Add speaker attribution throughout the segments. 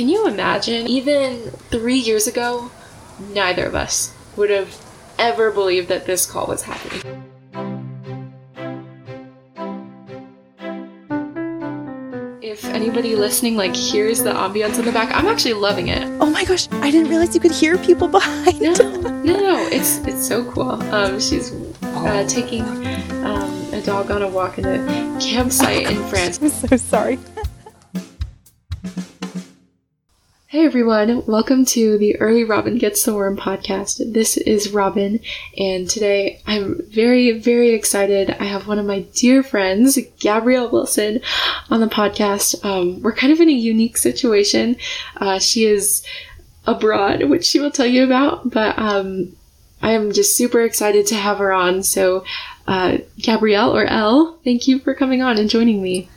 Speaker 1: can you imagine? Even three years ago, neither of us would have ever believed that this call was happening. If anybody listening like hears the ambiance in the back, I'm actually loving it.
Speaker 2: Oh my gosh, I didn't realize you could hear people behind.
Speaker 1: No, no, no, it's it's so cool. Um, she's uh, taking um, a dog on a walk in a campsite in France.
Speaker 2: I'm so sorry.
Speaker 1: Hey everyone, welcome to the Early Robin Gets the Worm podcast. This is Robin, and today I'm very, very excited. I have one of my dear friends, Gabrielle Wilson, on the podcast. Um, we're kind of in a unique situation. Uh, she is abroad, which she will tell you about, but um, I am just super excited to have her on. So, uh, Gabrielle or Elle, thank you for coming on and joining me.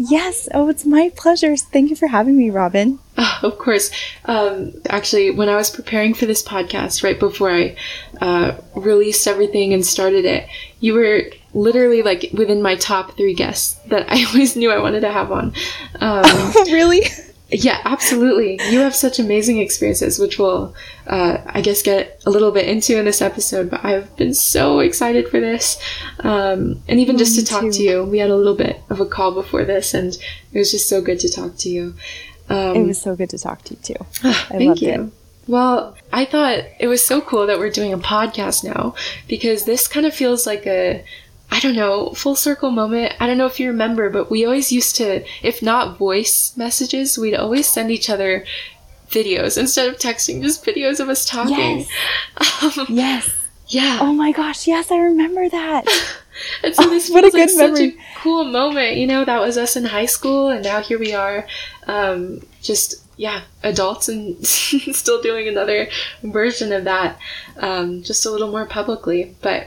Speaker 2: Yes. Oh, it's my pleasure. Thank you for having me, Robin.
Speaker 1: Oh, of course. Um, actually, when I was preparing for this podcast, right before I uh, released everything and started it, you were literally like within my top three guests that I always knew I wanted to have on. Um,
Speaker 2: really?
Speaker 1: Yeah, absolutely. You have such amazing experiences, which we'll, uh, I guess, get a little bit into in this episode. But I've been so excited for this, um, and even just to talk
Speaker 2: too.
Speaker 1: to you. We had a little bit of a call before this, and it was just so good to talk to you. Um,
Speaker 2: It was so good to talk to you too. I
Speaker 1: Thank you.
Speaker 2: it.
Speaker 1: Well, I thought it was so cool that we're doing a podcast now because this kind of feels like a, I don't know, full circle moment. I don't know if you remember, but we always used to, if not voice messages, we'd always send each other videos instead of texting, just videos of us talking. Um,
Speaker 2: Yes.
Speaker 1: yeah.
Speaker 2: Oh my gosh. Yes, I remember that.
Speaker 1: And so this
Speaker 2: What a
Speaker 1: feels like
Speaker 2: good
Speaker 1: such a cool moment. You know, that was us in high school, and now here we are, um, just yeah, adults and still doing another version of that, um, just a little more publicly. But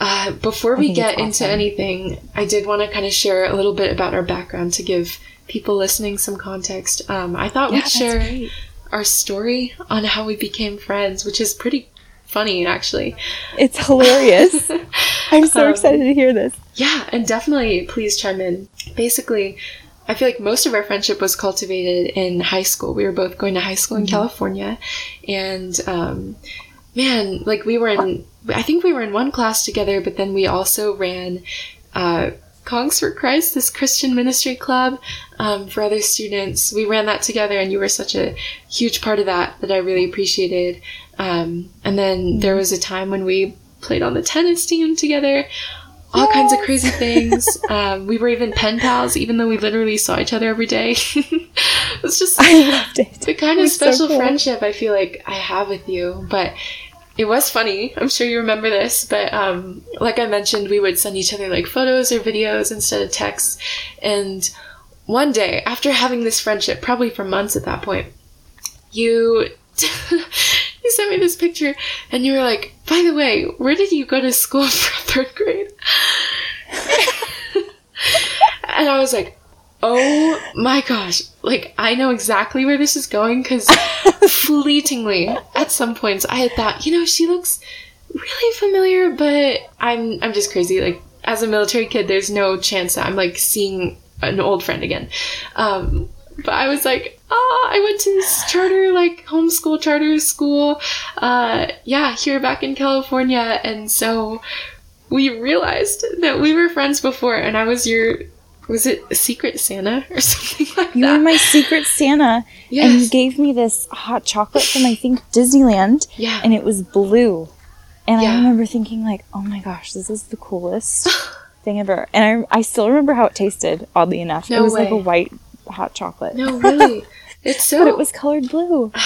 Speaker 1: uh, before we get
Speaker 2: it's
Speaker 1: into
Speaker 2: awesome.
Speaker 1: anything, I did want to kind of share a little bit about our background to give people listening some context. Um, I thought
Speaker 2: Yeah,
Speaker 1: we'd share
Speaker 2: great.
Speaker 1: our story on how we became friends, which is pretty funny actually.
Speaker 2: It's hilarious. I'm so
Speaker 1: Um,
Speaker 2: excited to hear this.
Speaker 1: Yeah, and definitely please chime in. Basically, I feel like most of our friendship was cultivated in high school. We were both going to high school in California, and um, man, like we were in, I think we were in one class together, but then we also ran uh, Kongs for Christ, this Christian ministry club um, for other students. We ran that together, and you were such a huge part of that that I really appreciated. Um, and then there was a time when we played on the tennis team together all kinds of crazy things. Um, we were even pen pals, even though we literally saw each other every day. it's just
Speaker 2: I loved it.
Speaker 1: the kind of
Speaker 2: was so
Speaker 1: special
Speaker 2: cool.
Speaker 1: friendship I feel like I have with you. But it was funny. I'm sure you remember this. But um, like I mentioned, we would send each other like photos or videos instead of texts. And one day, after having this friendship, probably for months at that point, you you sent me this picture and you were like, by the way, where did you go to school for third grade? and I was like, oh my gosh, like I know exactly where this is going because fleetingly at some points I had thought, you know, she looks really familiar, but I'm I'm just crazy. Like as a military kid, there's no chance that I'm like seeing an old friend again. Um, but I was like, oh, I went to this charter, like homeschool charter school, uh, yeah, here back in California, and so we realized that we were friends before, and I was your, was it Secret Santa or something like
Speaker 2: You
Speaker 1: that?
Speaker 2: were my secret Santa, and you gave me this hot chocolate from I think Disneyland,
Speaker 1: Yeah.
Speaker 2: and it was blue. And
Speaker 1: Yeah.
Speaker 2: I remember thinking like, "Oh my gosh, this is the coolest thing ever." And I, I still remember how it tasted. Oddly enough,
Speaker 1: No
Speaker 2: it was like a white hot chocolate,
Speaker 1: no, really, it's so
Speaker 2: but it was colored blue.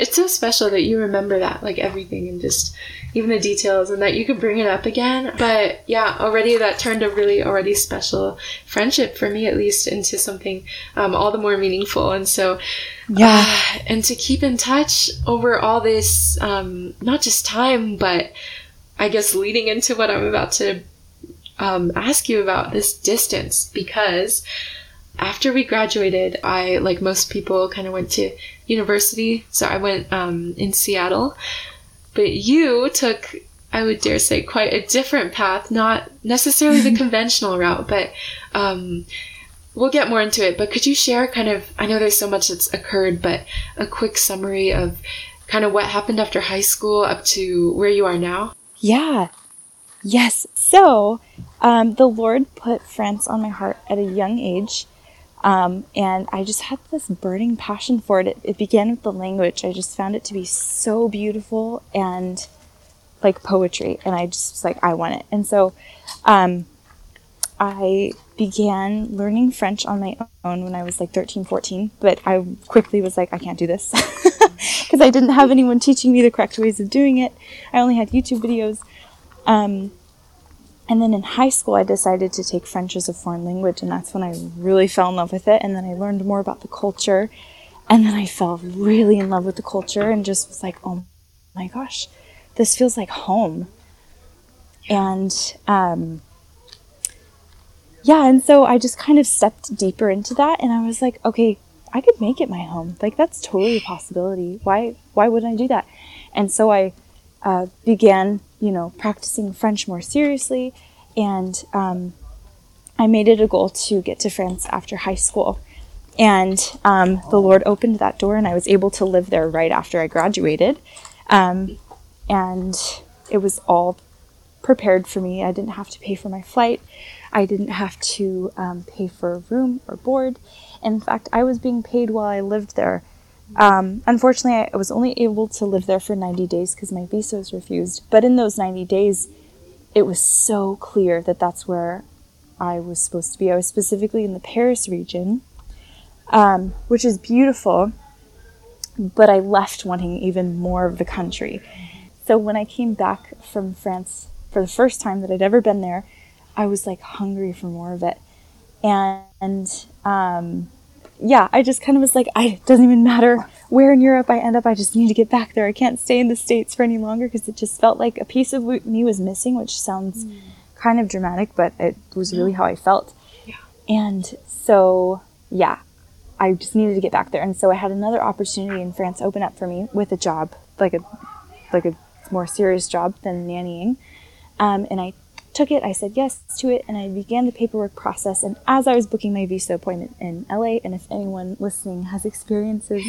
Speaker 1: it's so special that you remember that, like everything and just even the details, and that you could bring it up again. But yeah, already that turned a really already special friendship for me, at least, into something um, all the more meaningful. And so,
Speaker 2: Yeah,
Speaker 1: uh, and to keep in touch over all this, um, not just time, but I guess leading into what I'm about to um, ask you about this distance, because after we graduated, I, like most people, kind of went to university. So I went um, in Seattle. But you took, I would dare say, quite a different path, not necessarily the conventional route, but um, we'll get more into it, but could you share kind of, I know there's so much that's occurred, but a quick summary of kind of what happened after high school up to where you are now?
Speaker 2: Yeah. Yes. So, um, the Lord put France on my heart at a young age. Um, and I just had this burning passion for it. it. It began with the language. I just found it to be so beautiful and like poetry. And I just was like, I want it. And so, um, I began learning French on my own when I was like 13, 14, but I quickly was like, I can't do this because I didn't have anyone teaching me the correct ways of doing it. I only had YouTube videos. Um, and then in high school, I decided to take French as a foreign language, and that's when I really fell in love with it. And then I learned more about the culture, and then I fell really in love with the culture and just was like, oh my gosh, this feels like home. And um, yeah, and so I just kind of stepped deeper into that and I was like, okay, I could make it my home. Like that's totally a possibility. Why why wouldn't I do that? And so I uh, began, you know, practicing French more seriously, and um, I made it a goal to get to France after high school. And um, the Lord opened that door, and I was able to live there right after I graduated. Um, and it was all prepared for me. I didn't have to pay for my flight. I didn't have to um, pay for room or board. In fact, I was being paid while I lived there. Um, unfortunately, I was only able to live there for 90 days because my visa was refused. But in those 90 days, it was so clear that that's where I was supposed to be. I was specifically in the Paris region, um, which is beautiful, but I left wanting even more of the country. So when I came back from France for the first time that I'd ever been there, I was like hungry for more of it. And um, yeah, I just kind of was like, I, it doesn't even matter where in Europe I end up. I just need to get back there. I can't stay in the States for any longer because it just felt like a piece of me was missing, which sounds mm. kind of dramatic, but it was really how I felt. Yeah. And so, yeah, I just needed to get back there. And so I had another opportunity in France open up for me with a job, like a, like a more serious job than nannying. Um, and I took it, I said yes to it, and I began the paperwork process. And as I was booking my visa appointment in LA, and if anyone listening has experiences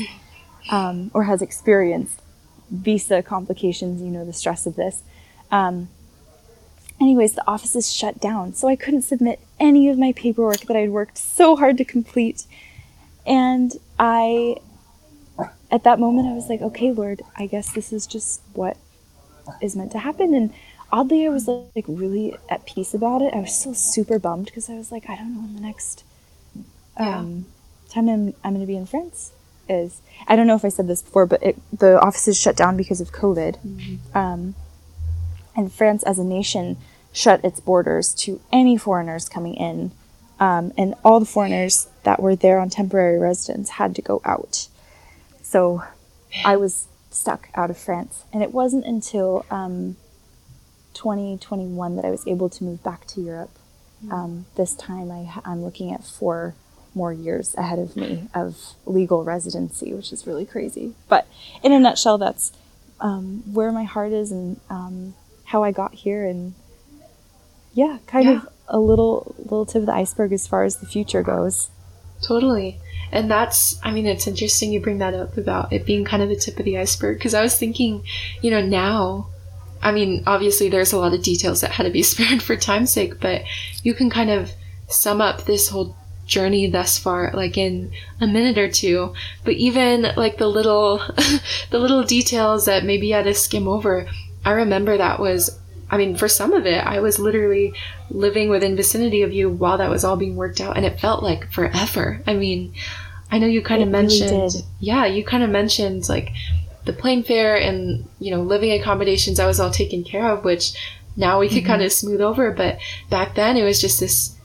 Speaker 2: um, or has experienced visa complications, you know the stress of this. Um, anyways, the offices shut down, so I couldn't submit any of my paperwork that I'd worked so hard to complete. And I, at that moment, I was like, okay, Lord, I guess this is just what is meant to happen. And oddly, I was like really at peace about it. I was still super bummed because I was like, I don't know when the next um, yeah. time I'm, I'm going to be in France is. I don't know if I said this before, but it, the offices shut down because of COVID. Mm-hmm. Um, and France as a nation shut its borders to any foreigners coming in. Um, and all the foreigners that were there on temporary residence had to go out. So I was stuck out of France. And it wasn't until um, 2021 that I was able to move back to Europe. Mm. Um, this time I, I'm looking at four more years ahead of me of legal residency, which is really crazy. But in a nutshell, that's um, where my heart is and um, how I got here, and yeah, kind yeah. of a little little tip of the iceberg as far as the future goes.
Speaker 1: Totally. And that's, I mean, it's interesting you bring that up about it being kind of the tip of the iceberg because I was thinking, you know, now I mean, obviously there's a lot of details that had to be spared for time's sake, but you can kind of sum up this whole journey thus far like in a minute or two. But even like the little the little details that maybe i had to skim over i remember that was i mean for some of it i was literally living within vicinity of you while that was all being worked out and it felt like forever. I mean i know you kind of mentioned really yeah you kind of mentioned like the plane fare and you know living accommodations i was all taken care of which now we could mm-hmm. kind of smooth over but back then it was just this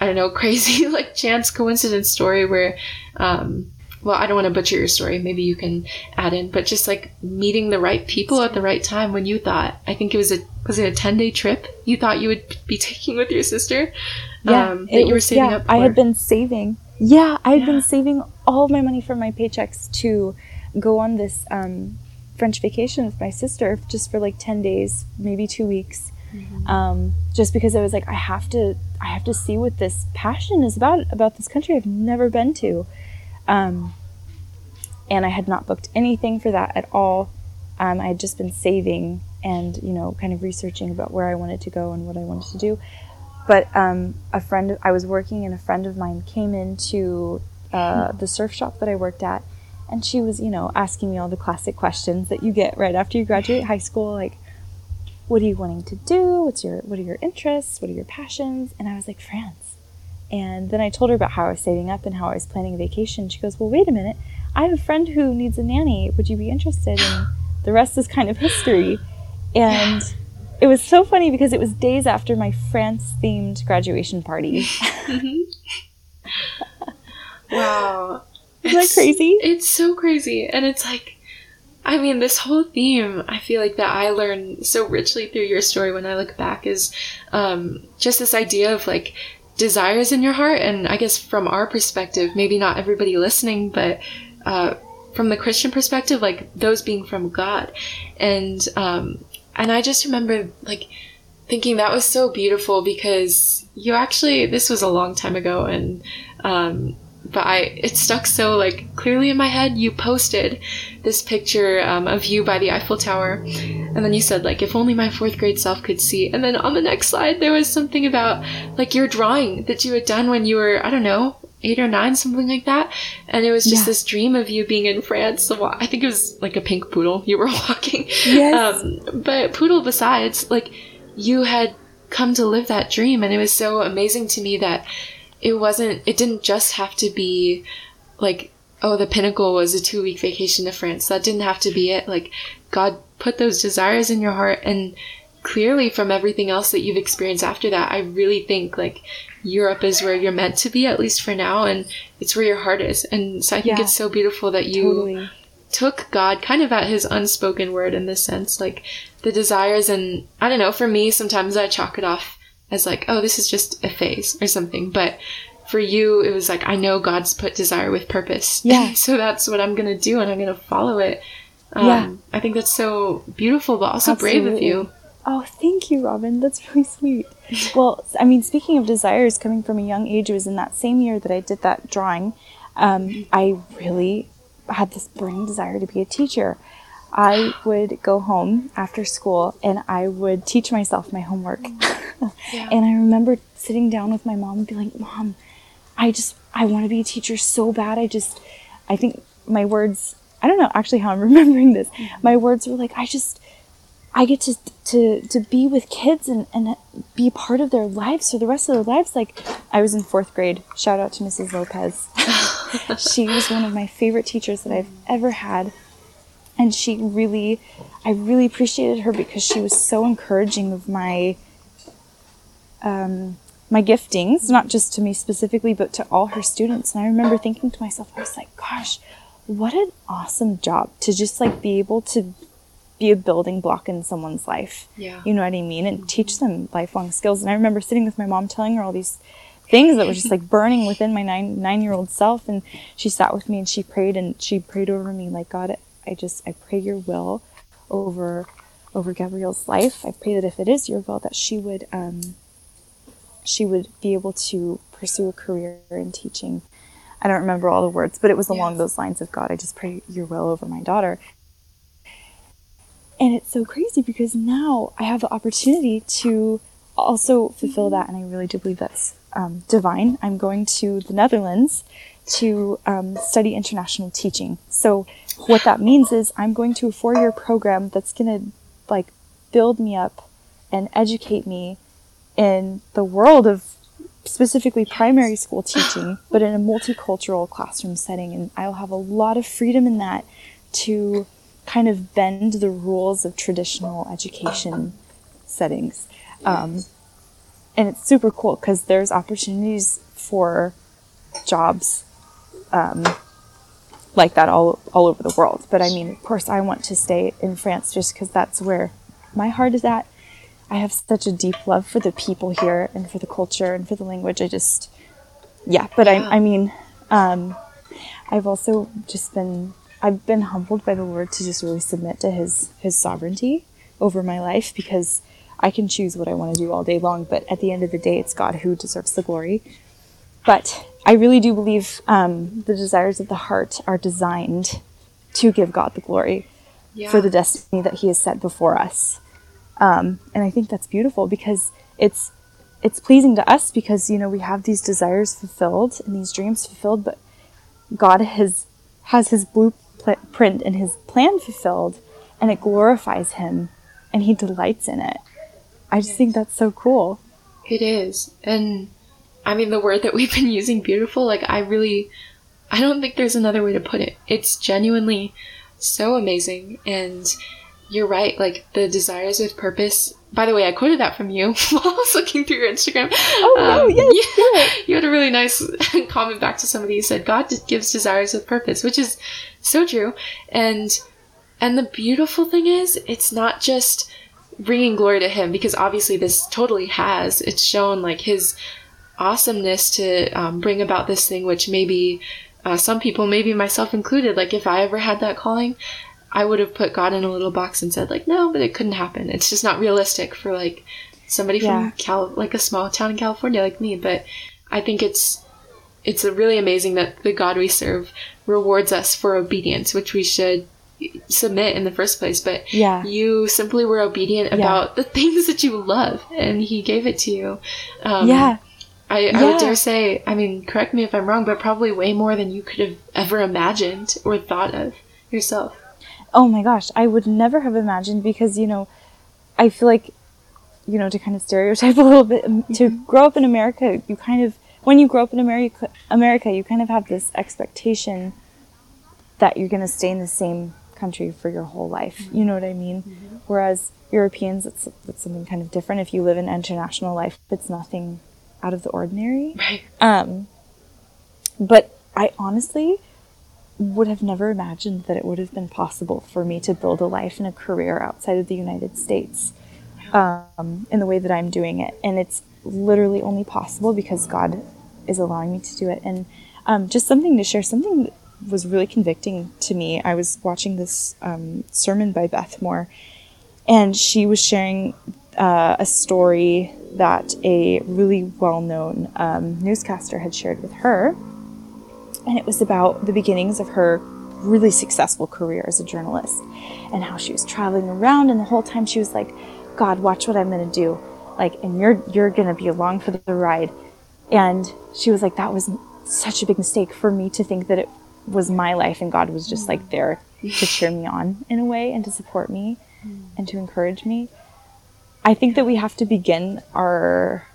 Speaker 1: i don't know crazy like chance coincidence story where um well i don't want to butcher your story maybe you can add in but just like meeting the right people at the right time when you thought i think it was a was it a 10 day trip you thought you would be taking with your sister
Speaker 2: yeah um, that you were saving yeah, up for. i had been saving yeah i had yeah. been saving all of my money from my paychecks to go on this um, French vacation with my sister just for like 10 days, maybe two weeks. Mm-hmm. Um, just because I was like, I have to, I have to see what this passion is about about this country I've never been to. Um, and I had not booked anything for that at all. Um, I had just been saving and you know kind of researching about where I wanted to go and what I wanted to do. But um, a friend, I was working, and a friend of mine came into uh, the surf shop that I worked at, and she was you know asking me all the classic questions that you get right after you graduate high school, like. What are you wanting to do? What's your what are your interests? What are your passions? And I was like, France. And then I told her about how I was saving up and how I was planning a vacation. She goes, Well, wait a minute. I have a friend who needs a nanny. Would you be interested? And the rest is kind of history. And it was so funny because it was days after my France themed graduation party. Mm-hmm.
Speaker 1: wow.
Speaker 2: Isn't that crazy?
Speaker 1: It's so crazy. And it's like, I mean, this whole theme, I feel like that I learned so richly through your story when I look back is um, just this idea of like desires in your heart. And I guess from our perspective, maybe not everybody listening, but uh, from the Christian perspective, like those being from God. And, um, and I just remember like thinking that was so beautiful because you actually, this was a long time ago and, um, but I, it stuck so like clearly in my head. You posted this picture um, of you by the Eiffel Tower, and then you said like, if only my fourth grade self could see. And then on the next slide, there was something about like your drawing that you had done when you were, I don't know, eight or nine, something like that. And it was just yeah. this dream of you being in France. I think it was like a pink poodle you were walking.
Speaker 2: Yes.
Speaker 1: Um, but poodle besides, like you had come to live that dream. And it was so amazing to me that it wasn't, it didn't just have to be like, oh, the pinnacle was a two week vacation to France. That didn't have to be it. Like God put those desires in your heart and clearly from everything else that you've experienced after that, I really think like Europe is where you're meant to be, at least for now, and it's where your heart is. And so I think yeah, it's so beautiful that you totally. took God kind of at his unspoken word in this sense, like the desires. And I don't know, for me, sometimes I chalk it off as like, oh, this is just a phase or something. But for you, it was like, I know God's put desire with purpose.
Speaker 2: Yeah.
Speaker 1: so that's what I'm going to do, and I'm going to follow it. Um, yeah. I think that's so beautiful, but also Absolutely. brave of you.
Speaker 2: Oh, thank you, Robin. That's really sweet. well, I mean, speaking of desires coming from a young age, it was in that same year that I did that drawing. Um, I really had this burning desire to be a teacher. I would go home after school and I would teach myself my homework. Mm. Yeah. and I remember sitting down with my mom and being like, Mom, I just, I want to be a teacher so bad. I just, I think my words, I don't know actually how I'm remembering this. Mm-hmm. My words were like, I just, I get to to to be with kids and, and be part of their lives for the rest of their lives. Like I was in fourth grade. Shout out to Mrs. Lopez. she was one of my favorite teachers that I've ever had. And she really I really appreciated her because she was so encouraging of my um, my giftings, not just to me specifically, but to all her students. And I remember thinking to myself, I was like, gosh, what an awesome job to just like be able to be a building block in someone's life.
Speaker 1: Yeah.
Speaker 2: You know what I mean? And teach them lifelong skills. And I remember sitting with my mom telling her all these things that were just like burning within my nine nine year old self and she sat with me and she prayed and she prayed over me like God I just I pray your will over over Gabrielle's life. I pray that if it is your will that she would um she would be able to pursue a career in teaching. I don't remember all the words, but it was along those lines of God, I just pray your will over my daughter. And it's so crazy because now I have the opportunity to also fulfill that. And I really do believe that's um, divine. I'm going to the Netherlands to um, study international teaching. So what that means is I'm going to a four year program that's going to like build me up and educate me in the world of specifically primary school teaching, but in a multicultural classroom setting. And I'll have a lot of freedom in that to kind of bend the rules of traditional education settings. Um, and it's super cool because there's opportunities for jobs um, like that all, all over the world. But I mean, of course, I want to stay in France just because that's where my heart is at. I have such a deep love for the people here and for the culture and for the language. I just, yeah, but yeah. I, I mean, um, I've also just been I've been humbled by the Lord to just really submit to His His sovereignty over my life because I can choose what I want to do all day long, but at the end of the day, it's God who deserves the glory. But I really do believe um, the desires of the heart are designed to give God the glory
Speaker 1: Yeah.
Speaker 2: for the destiny that He has set before us. Um, and I think that's beautiful because it's it's pleasing to us because you know we have these desires fulfilled and these dreams fulfilled, but God has has His blueprint and His plan fulfilled, and it glorifies Him, and He delights in it. I just think that's so cool.
Speaker 1: It is. And I mean, the word that we've been using, beautiful, like, I really, I don't think there's another way to put it. It's genuinely so amazing. And you're right, like, the desires with purpose. By the way, I quoted that from you while I was looking through your Instagram.
Speaker 2: Oh, no, um, yes,
Speaker 1: yeah, you had a really nice comment back to somebody who said, God gives desires with purpose, which is so true. And, and the beautiful thing is, it's not just bringing glory to him because obviously this totally has it's shown like his awesomeness to um, bring about this thing which maybe uh, some people maybe myself included like if i ever had that calling i would have put god in a little box and said like no but it couldn't happen it's just not realistic for like somebody
Speaker 2: Yeah.
Speaker 1: from cal like a small town in california like me but i think it's it's really amazing that the god we serve rewards us for obedience which we should submit in the first place but
Speaker 2: Yeah.
Speaker 1: you simply were obedient about the things that you love and he gave it to you um,
Speaker 2: yeah,
Speaker 1: I, I would dare say i mean correct me if i'm wrong but probably way more than you could have ever imagined or thought of yourself
Speaker 2: Oh my gosh, I would never have imagined because, you know, I feel like, you know, to kind of stereotype a little bit, um, to mm-hmm. grow up in America, you kind of, when you grow up in America, America, you kind of have this expectation that you're going to stay in the same country for your whole life. Mm-hmm. You know what I mean? Mm-hmm. Whereas Europeans, it's, it's something kind of different. If you live an international life, it's nothing out of the ordinary.
Speaker 1: right
Speaker 2: Um, but I honestly would have never imagined that it would have been possible for me to build a life and a career outside of the United States um, in the way that I'm doing it. And it's literally only possible because God is allowing me to do it. And um, just something to share, something that was really convicting to me. I was watching this um, sermon by Beth Moore, and she was sharing uh, a story that a really well known um, newscaster had shared with her. And it was about the beginnings of her really successful career as a journalist and how she was traveling around and the whole time she was like, God, watch what I'm gonna do. Like, and you're you're gonna be along for the ride. And she was like, that was such a big mistake for me to think that it was my life and God was just like there to cheer me on in a way and to support me and to encourage me. I think that we have to begin our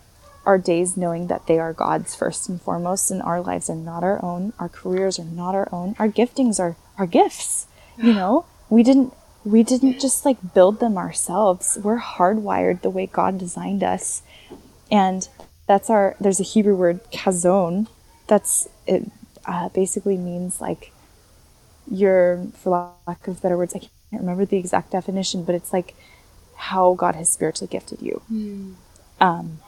Speaker 2: our days knowing that they are God's first and foremost and our lives are not our own, our careers are not our own, our giftings are our gifts. You know, we didn't we didn't just like build them ourselves. We're hardwired the way God designed us. And that's our there's a Hebrew word kazon that's it uh, basically means like your for lack of better words, I can't remember the exact definition, but it's like how God has spiritually gifted you. Um,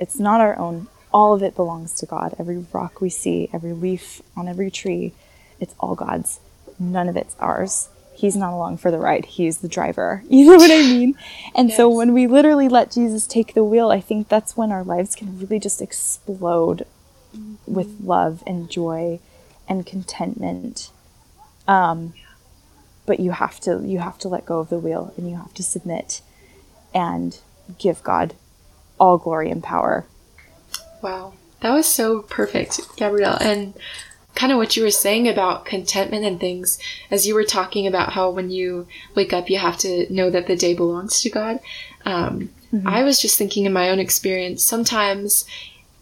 Speaker 2: it's not our own. All of it belongs to God. Every rock we see, every leaf on every tree, it's all God's. None of it's ours. He's not along for the ride. He's the driver. You know what I mean? And so when we literally let Jesus take the wheel, I think that's when our lives can really just explode with love and joy and contentment. Um, but you have to you have to let go of the wheel and you have to submit and give God all glory and power.
Speaker 1: Wow. That was so perfect, Gabrielle. And kind of what you were saying about contentment and things, as you were talking about how when you wake up, you have to know that the day belongs to God. Um, I was just thinking in my own experience, sometimes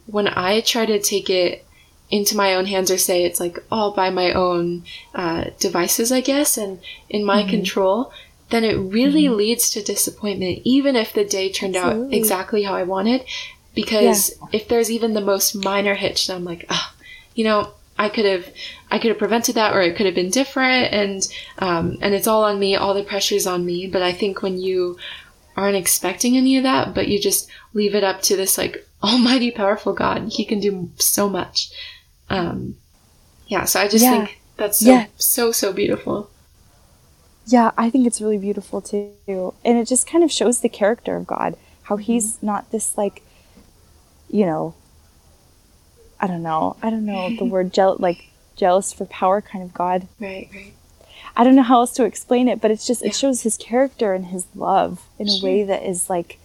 Speaker 1: when I try to take it into my own hands or say it's like all by my own uh, devices, I guess, and in my control, then it really leads to disappointment, even if the day turned out exactly how I wanted. Because if there's even the most minor hitch, then I'm like, ah, you know, I could have, I could have prevented that, or it could have been different, and um, and it's all on me. All the pressure's on me. But I think when you aren't expecting any of that, but you just leave it up to this like almighty, powerful God, He can do so much. Um, yeah. So I just
Speaker 2: Yeah.
Speaker 1: think that's so
Speaker 2: Yeah.
Speaker 1: so so beautiful.
Speaker 2: Yeah, I think it's really beautiful too. And it just kind of shows the character of God how mm-hmm. he's not this like, you know, I don't know, I don't know the word jeal like jealous for power kind of God.
Speaker 1: Right, right.
Speaker 2: I don't know how else to explain it, but it's just
Speaker 1: Yeah.
Speaker 2: it shows his character and his love in a way that is like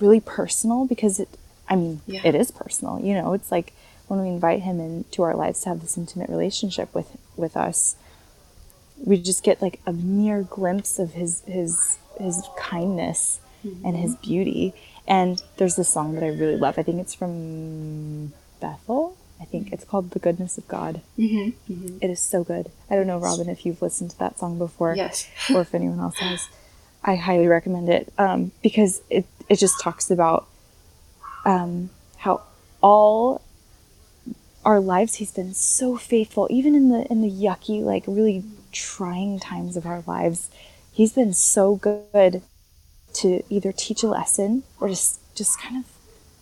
Speaker 2: really personal because it I mean,
Speaker 1: Yeah.
Speaker 2: it is personal, you know, it's like when we invite him into our lives to have this intimate relationship with with us, we just get like a mere glimpse of his his his kindness and his beauty. And there's this song that I really love. I think it's from Bethel. I think it's called "The Goodness of God."
Speaker 1: Mm-hmm. mm-hmm.
Speaker 2: It is so good. I don't know, Robin, if you've listened to that song before,
Speaker 1: Yes.
Speaker 2: or if anyone else has. I highly recommend it um, because it it just talks about um, how all our lives he's been so faithful, even in the in the yucky, like really trying times of our lives. He's been so good to either teach a lesson or just just kind of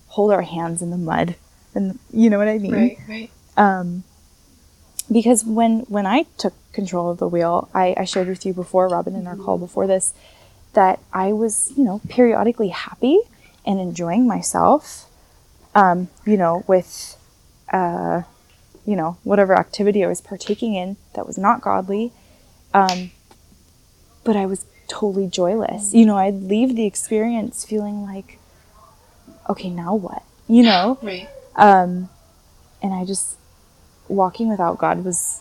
Speaker 2: hold our hands in the mud, and you know what I mean
Speaker 1: Right, right.
Speaker 2: um, because when when I took control of the wheel, I, I shared with you before, Robin, in our call before this, that I was, you know, periodically happy and enjoying myself, um, you know, with, uh, you know, whatever activity I was partaking in that was not godly, um, but I was totally joyless. You know, I'd leave the experience feeling like, okay, now what? You know,
Speaker 1: Right.
Speaker 2: um, and I just walking without God was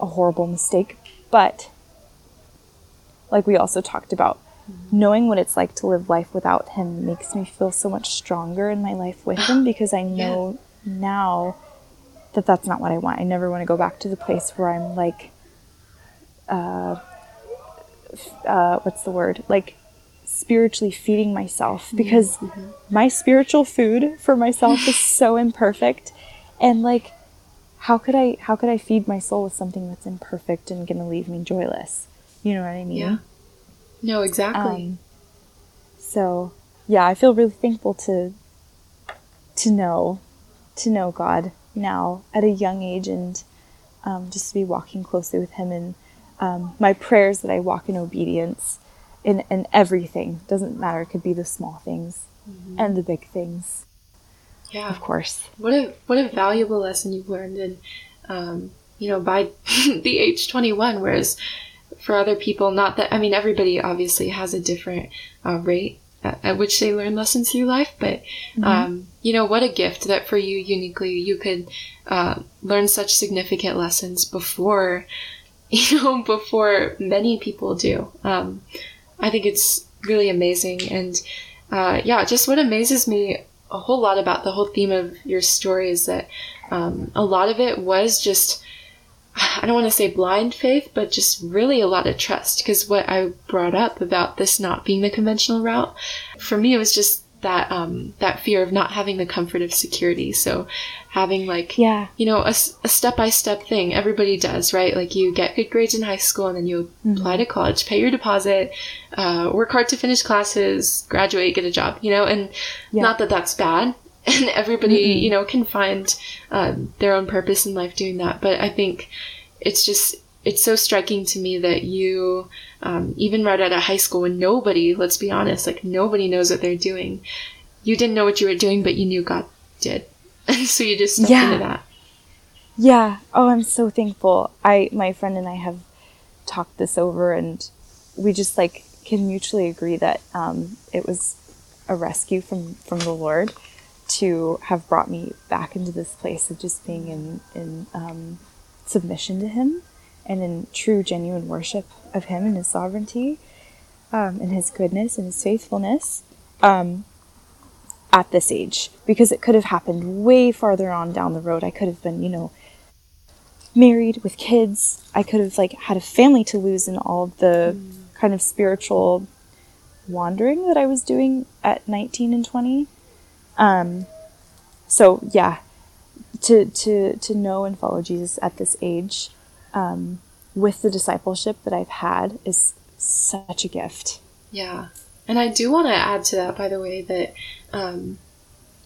Speaker 2: a horrible mistake. But like we also talked about, knowing what it's like to live life without Him makes me feel so much stronger in my life with Him because I know now that that's not what I want. I never want to go back to the place where I'm like, uh, uh, what's the word? Like spiritually feeding myself because my spiritual food for myself is so imperfect and like how could i how could i feed my soul with something that's imperfect and gonna leave me joyless you know what i mean
Speaker 1: Yeah. No, exactly.
Speaker 2: um, so yeah i feel really thankful to to know to know god now at a young age and um, just to be walking closely with him and um, my prayers that i walk in obedience in, in everything. Doesn't matter. It could be the small things and the big things
Speaker 1: yeah.
Speaker 2: of course.
Speaker 1: What a what a valuable lesson you've learned, and um, you know by the age twenty one. Whereas for other people, not that I mean everybody obviously has a different uh, rate at, at which they learn lessons through life, but um, you know what a gift that for you uniquely you could uh, learn such significant lessons before you know before many people do. Um, I think it's really amazing, and uh, yeah, just what amazes me a whole lot about the whole theme of your story is that um, a lot of it was just I don't want to say blind faith, but just really a lot of trust. Because what I brought up about this not being the conventional route, for me, it was just that um, that fear of not having the comfort of security. So having like
Speaker 2: yeah
Speaker 1: you know, a, a step by step thing everybody does, right? Like you get good grades in high school and then you apply to college, pay your deposit, uh, work hard to finish classes, graduate, get a job, you know, and
Speaker 2: Yeah.
Speaker 1: not that that's bad. And everybody, you know, can find um, their own purpose in life doing that. But I think it's just, it's so striking to me that you, um, even right out of high school when nobody, let's be honest, like nobody knows what they're doing, you didn't know what you were doing, but you knew God did. And so you just stepped
Speaker 2: Yeah.
Speaker 1: into that.
Speaker 2: Yeah. Oh, I'm so thankful. I my friend and I have talked this over, and we just like can mutually agree that um, it was a rescue from from the Lord to have brought me back into this place of just being in in um, submission to Him and in true, genuine worship of Him and His sovereignty, um, and His goodness and His faithfulness. Um, at this age, because it could have happened way farther on down the road. I could have been, you know, married with kids. I could have like had a family to lose in all of the kind of spiritual wandering that I was doing at 19 and 20. Um, so yeah, to to to know and follow Jesus at this age, um, with the discipleship that I've had is such a gift.
Speaker 1: Yeah. And I do want to add to that, by the way, that um,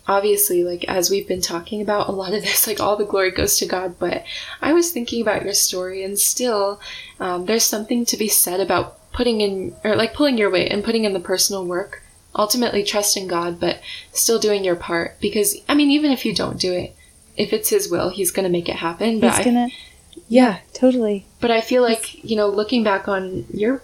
Speaker 1: obviously, like, as we've been talking about, a lot of this, like, all the glory goes to God. But I was thinking about your story, and still, um, there's something to be said about putting in, or like, pulling your weight and putting in the personal work ultimately trust in God, but still doing your part. Because, I mean, even if you don't do it, if it's His will, He's going to make it happen. But
Speaker 2: He's gonna. Yeah, totally.
Speaker 1: but I feel like, you know, looking back on your,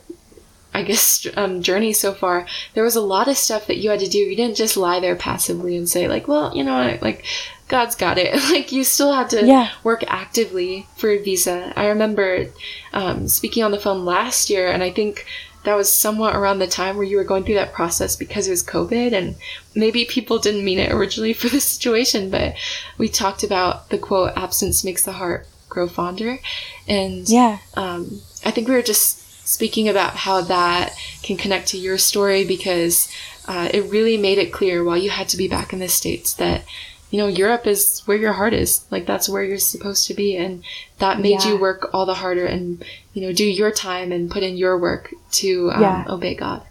Speaker 1: I guess, um, journey so far, there was a lot of stuff that you had to do. You didn't just lie there passively and say, like, well, you know what, like, God's got it. like, you still had to
Speaker 2: Yeah.
Speaker 1: work actively for a visa. I remember um, speaking on the phone last year, and I think that was somewhat around the time where you were going through that process because it was COVID, and maybe people didn't mean it originally for the situation, but we talked about the quote, absence makes the heart grow fonder. And
Speaker 2: Yeah.
Speaker 1: um, I think we were just speaking about how that can connect to your story because uh, it really made it clear while you had to be back in the States that, you know, Europe is where your heart is. Like, that's where you're supposed to be. And that made
Speaker 2: Yeah.
Speaker 1: you work all the harder and, you know, do your time and put in your work to um,
Speaker 2: Yeah.
Speaker 1: obey God.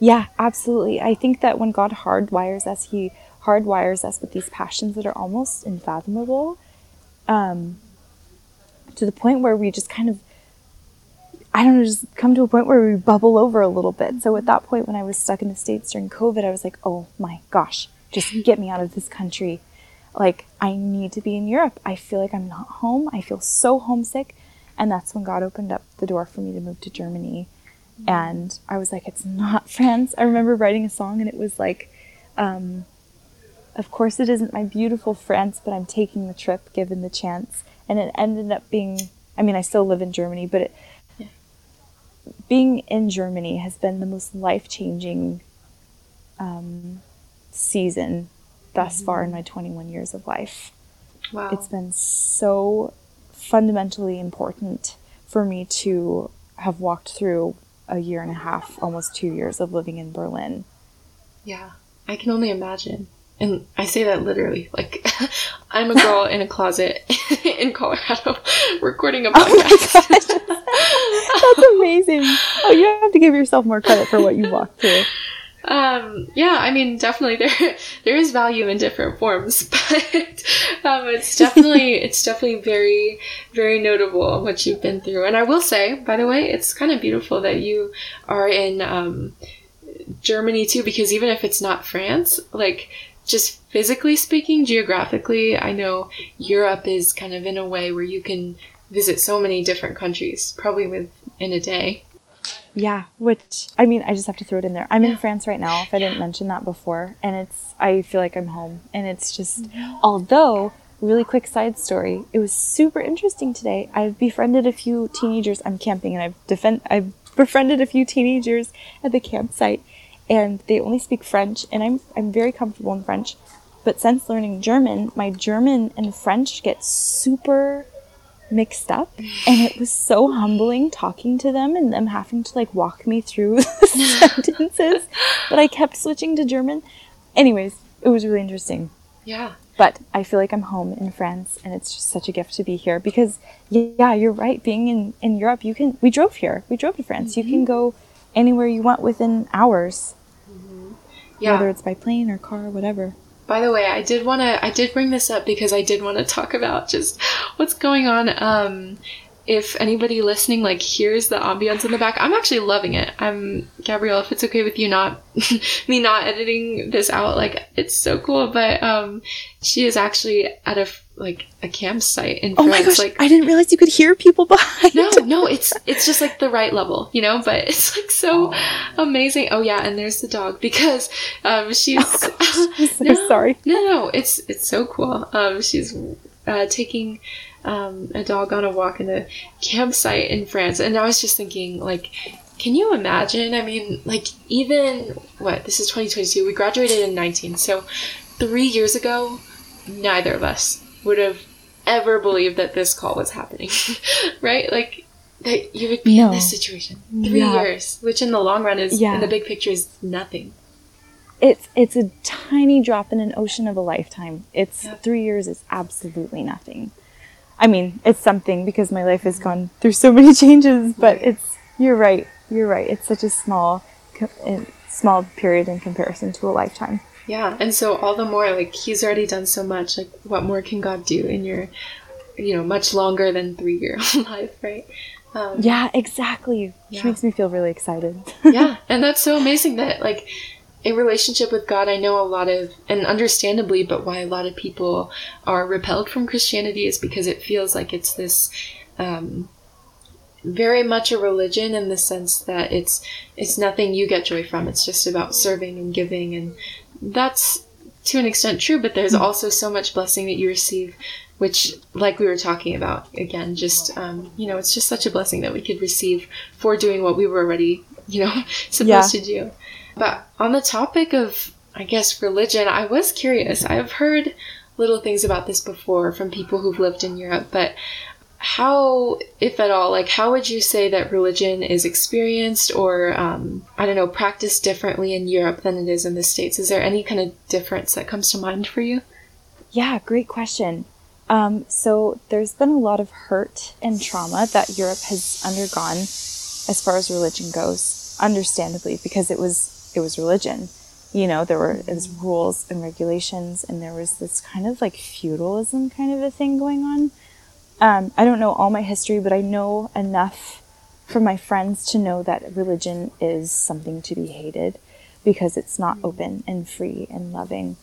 Speaker 2: Yeah, absolutely. I think that when God hardwires us, He hardwires us with these passions that are almost unfathomable, um, to the point where we just kind of, I don't know, just come to a point where we bubble over a little bit. So at that point, when I was stuck in the States during COVID, I was like, oh my gosh, just get me out of this country. Like, I need to be in Europe. I feel like I'm not home. I feel so homesick. And that's when God opened up the door for me to move to Germany and I was like, it's not France. I remember writing a song and it was like, um, of course it isn't my beautiful France, but I'm taking the trip given the chance. And it ended up being, I mean, I still live in Germany, but it,
Speaker 1: Yeah.
Speaker 2: being in Germany has been the most life changing um, season thus far in my 21 years of life
Speaker 1: Wow.
Speaker 2: it's been so fundamentally important for me to have walked through a year and a half, almost two years of living in Berlin.
Speaker 1: Yeah, I can only imagine. And I say that literally. Like, I'm a girl in a closet in Colorado recording a podcast.
Speaker 2: That's amazing. Oh, you have to give yourself more credit for what you walked through.
Speaker 1: um, yeah, I mean, definitely there there is value in different forms, but um, it's definitely it's definitely very very notable what you've been through. And I will say, by the way, it's kind of beautiful that you are in um, Germany too, because even if it's not France, like just physically speaking, geographically, I know Europe is kind of in a way where you can visit so many different countries, probably within a day.
Speaker 2: Yeah, which I mean, I just have to throw it in there. I'm
Speaker 1: Yeah.
Speaker 2: in France right now, if I didn't mention that before, and it's I feel like I'm home, and it's just although really quick side story, it was super interesting today. I've befriended a few teenagers. I'm camping, and I've defend I've befriended a few teenagers at the campsite, and they only speak French, and I'm I'm very comfortable in French. But since learning German, my German and French get super mixed up. And it was so humbling talking to them and them having to like walk me through sentences. But i kept switching to german. Anyways it was really interesting.
Speaker 1: Yeah.
Speaker 2: but i feel like i'm home in france and it's just such a gift to be here because yeah you're right. Being in in europe you can we drove here. We drove to france. You can mm-hmm. go anywhere you want within hours
Speaker 1: Yeah.
Speaker 2: whether it's by plane or car whatever
Speaker 1: By the way, I did want to I did bring this up because I did want to talk about just what's going on um if anybody listening like hears the ambience in the back, I'm actually loving it. I'm Gabrielle, if it's okay with you not me not editing this out, like it's so cool, but um she is actually at a like a campsite in
Speaker 2: oh
Speaker 1: France
Speaker 2: my gosh
Speaker 1: like
Speaker 2: i didn't realize you could hear people behind
Speaker 1: no, no, it's it's just like the right level, you know. But it's like so amazing. Oh yeah, and there's the dog because um, she's.
Speaker 2: I'm so sorry
Speaker 1: No, no, it's it's so cool. Um, she's uh, taking um, a dog on a walk in a campsite in France, and I was just thinking, like, can you imagine? I mean, like, even what this is 2022. We graduated in 19, so three years ago, neither of us would have ever believed that this call was happening, right? Like. That you would be in this situation three
Speaker 2: Yeah.
Speaker 1: years, which in the long run is
Speaker 2: Yeah.
Speaker 1: in the big picture is nothing.
Speaker 2: it's it's a tiny drop in an ocean of a lifetime. It's three years is absolutely nothing. I mean, it's something because my life has gone through so many changes. But it's you're right. You're right. It's such a small small period in comparison to a lifetime.
Speaker 1: Yeah, and so all the more like he's already done so much. Like, what more can God do in your, you know, much longer than three year life, right? Um,
Speaker 2: Yeah, exactly. Which
Speaker 1: Yeah.
Speaker 2: makes me feel really excited.
Speaker 1: yeah, and that's so amazing that like a relationship with God, I know a lot of, and understandably, but why a lot of people are repelled from Christianity is because it feels like it's this um, very much a religion in the sense that it's it's nothing you get joy from. It's just about serving and giving, and that's to an extent true. But there's also so much blessing that you receive, which, like we were talking about, again, just um, you know, it's just such a blessing that we could receive for doing what we were already, you know, supposed yeah. to do. But on the topic of, I guess, religion, I was curious. I've heard little things about this before from people who've lived in Europe, but how, if at all, like how would you say that religion is experienced or, um, I don't know, practiced differently in Europe than it is in the States? Is there any kind of difference that comes to mind for you?
Speaker 2: Yeah, great question. Um, so there's been a lot of hurt and trauma that Europe has undergone as far as religion goes, understandably, because it was it was religion. You know, there were it was rules and regulations, and there was this kind of like feudalism kind of a thing going on. Um, I don't know all my history, but I know enough from my friends to know that religion is something to be hated because it's not open and free and loving.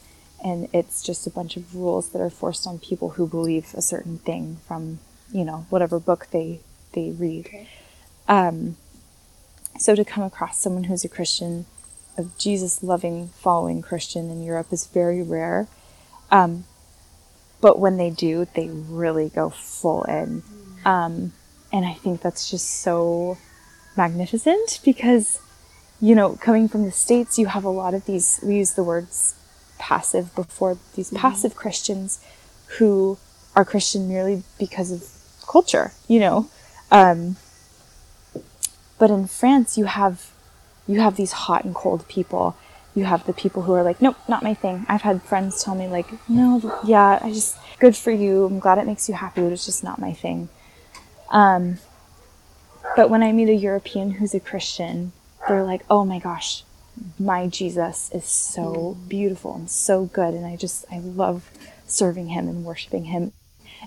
Speaker 2: And it's just a bunch of rules that are forced on people who believe a certain thing from, you know, whatever book they, they read. Okay. Um, so to come across someone who's a Christian a Jesus loving, following Christian in Europe is very rare. Um, but when they do, they really go full in. Um, and I think that's just so magnificent because, you know, coming from the States, you have a lot of these, we use the words passive before, these mm-hmm. passive Christians who are Christian merely because of culture, you know. Um, but in France, you have you have these hot and cold people. You have the people who are like, nope, not my thing. I've had friends tell me like, no, yeah, I just good for you. I'm glad it makes you happy, but it's just not my thing. Um, but when I meet a European who's a Christian, they're like, oh my gosh, my Jesus is so beautiful and so good, and I just I love serving him and worshiping him.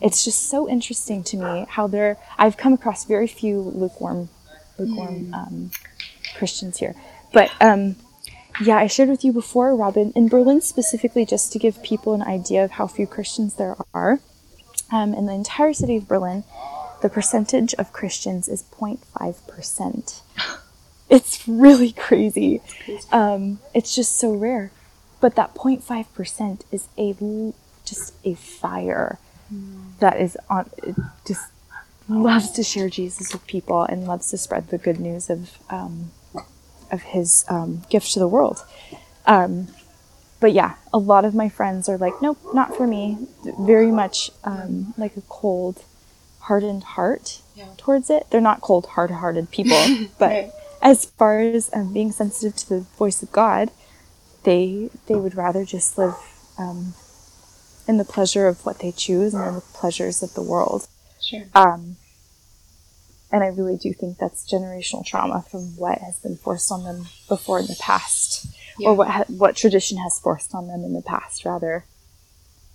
Speaker 2: It's just so interesting to me how they're. I've come across very few lukewarm, lukewarm mm. um, Christians here. But um, yeah, I shared with you before, Robin, in Berlin specifically, just to give people an idea of how few Christians there are. Um, in the entire city of Berlin, the percentage of Christians is 0.5%. It's really crazy. Um, it's just so rare. But that 0.5% is a just a fire that is on just loves to share Jesus with people and loves to spread the good news of um, of his um, gift to the world. Um, but yeah, a lot of my friends are like, nope, not for me. Very much um, like a cold, hardened heart yeah. towards it. They're not cold, hard-hearted people, but right. as far as um, being sensitive to the voice of God, they they would rather just live um, in the pleasure of what they choose and in the pleasures of the world.
Speaker 1: Sure.
Speaker 2: Um, and I really do think that's generational trauma from what has been forced on them before in the past, yeah. or what ha- what tradition has forced on them in the past, rather.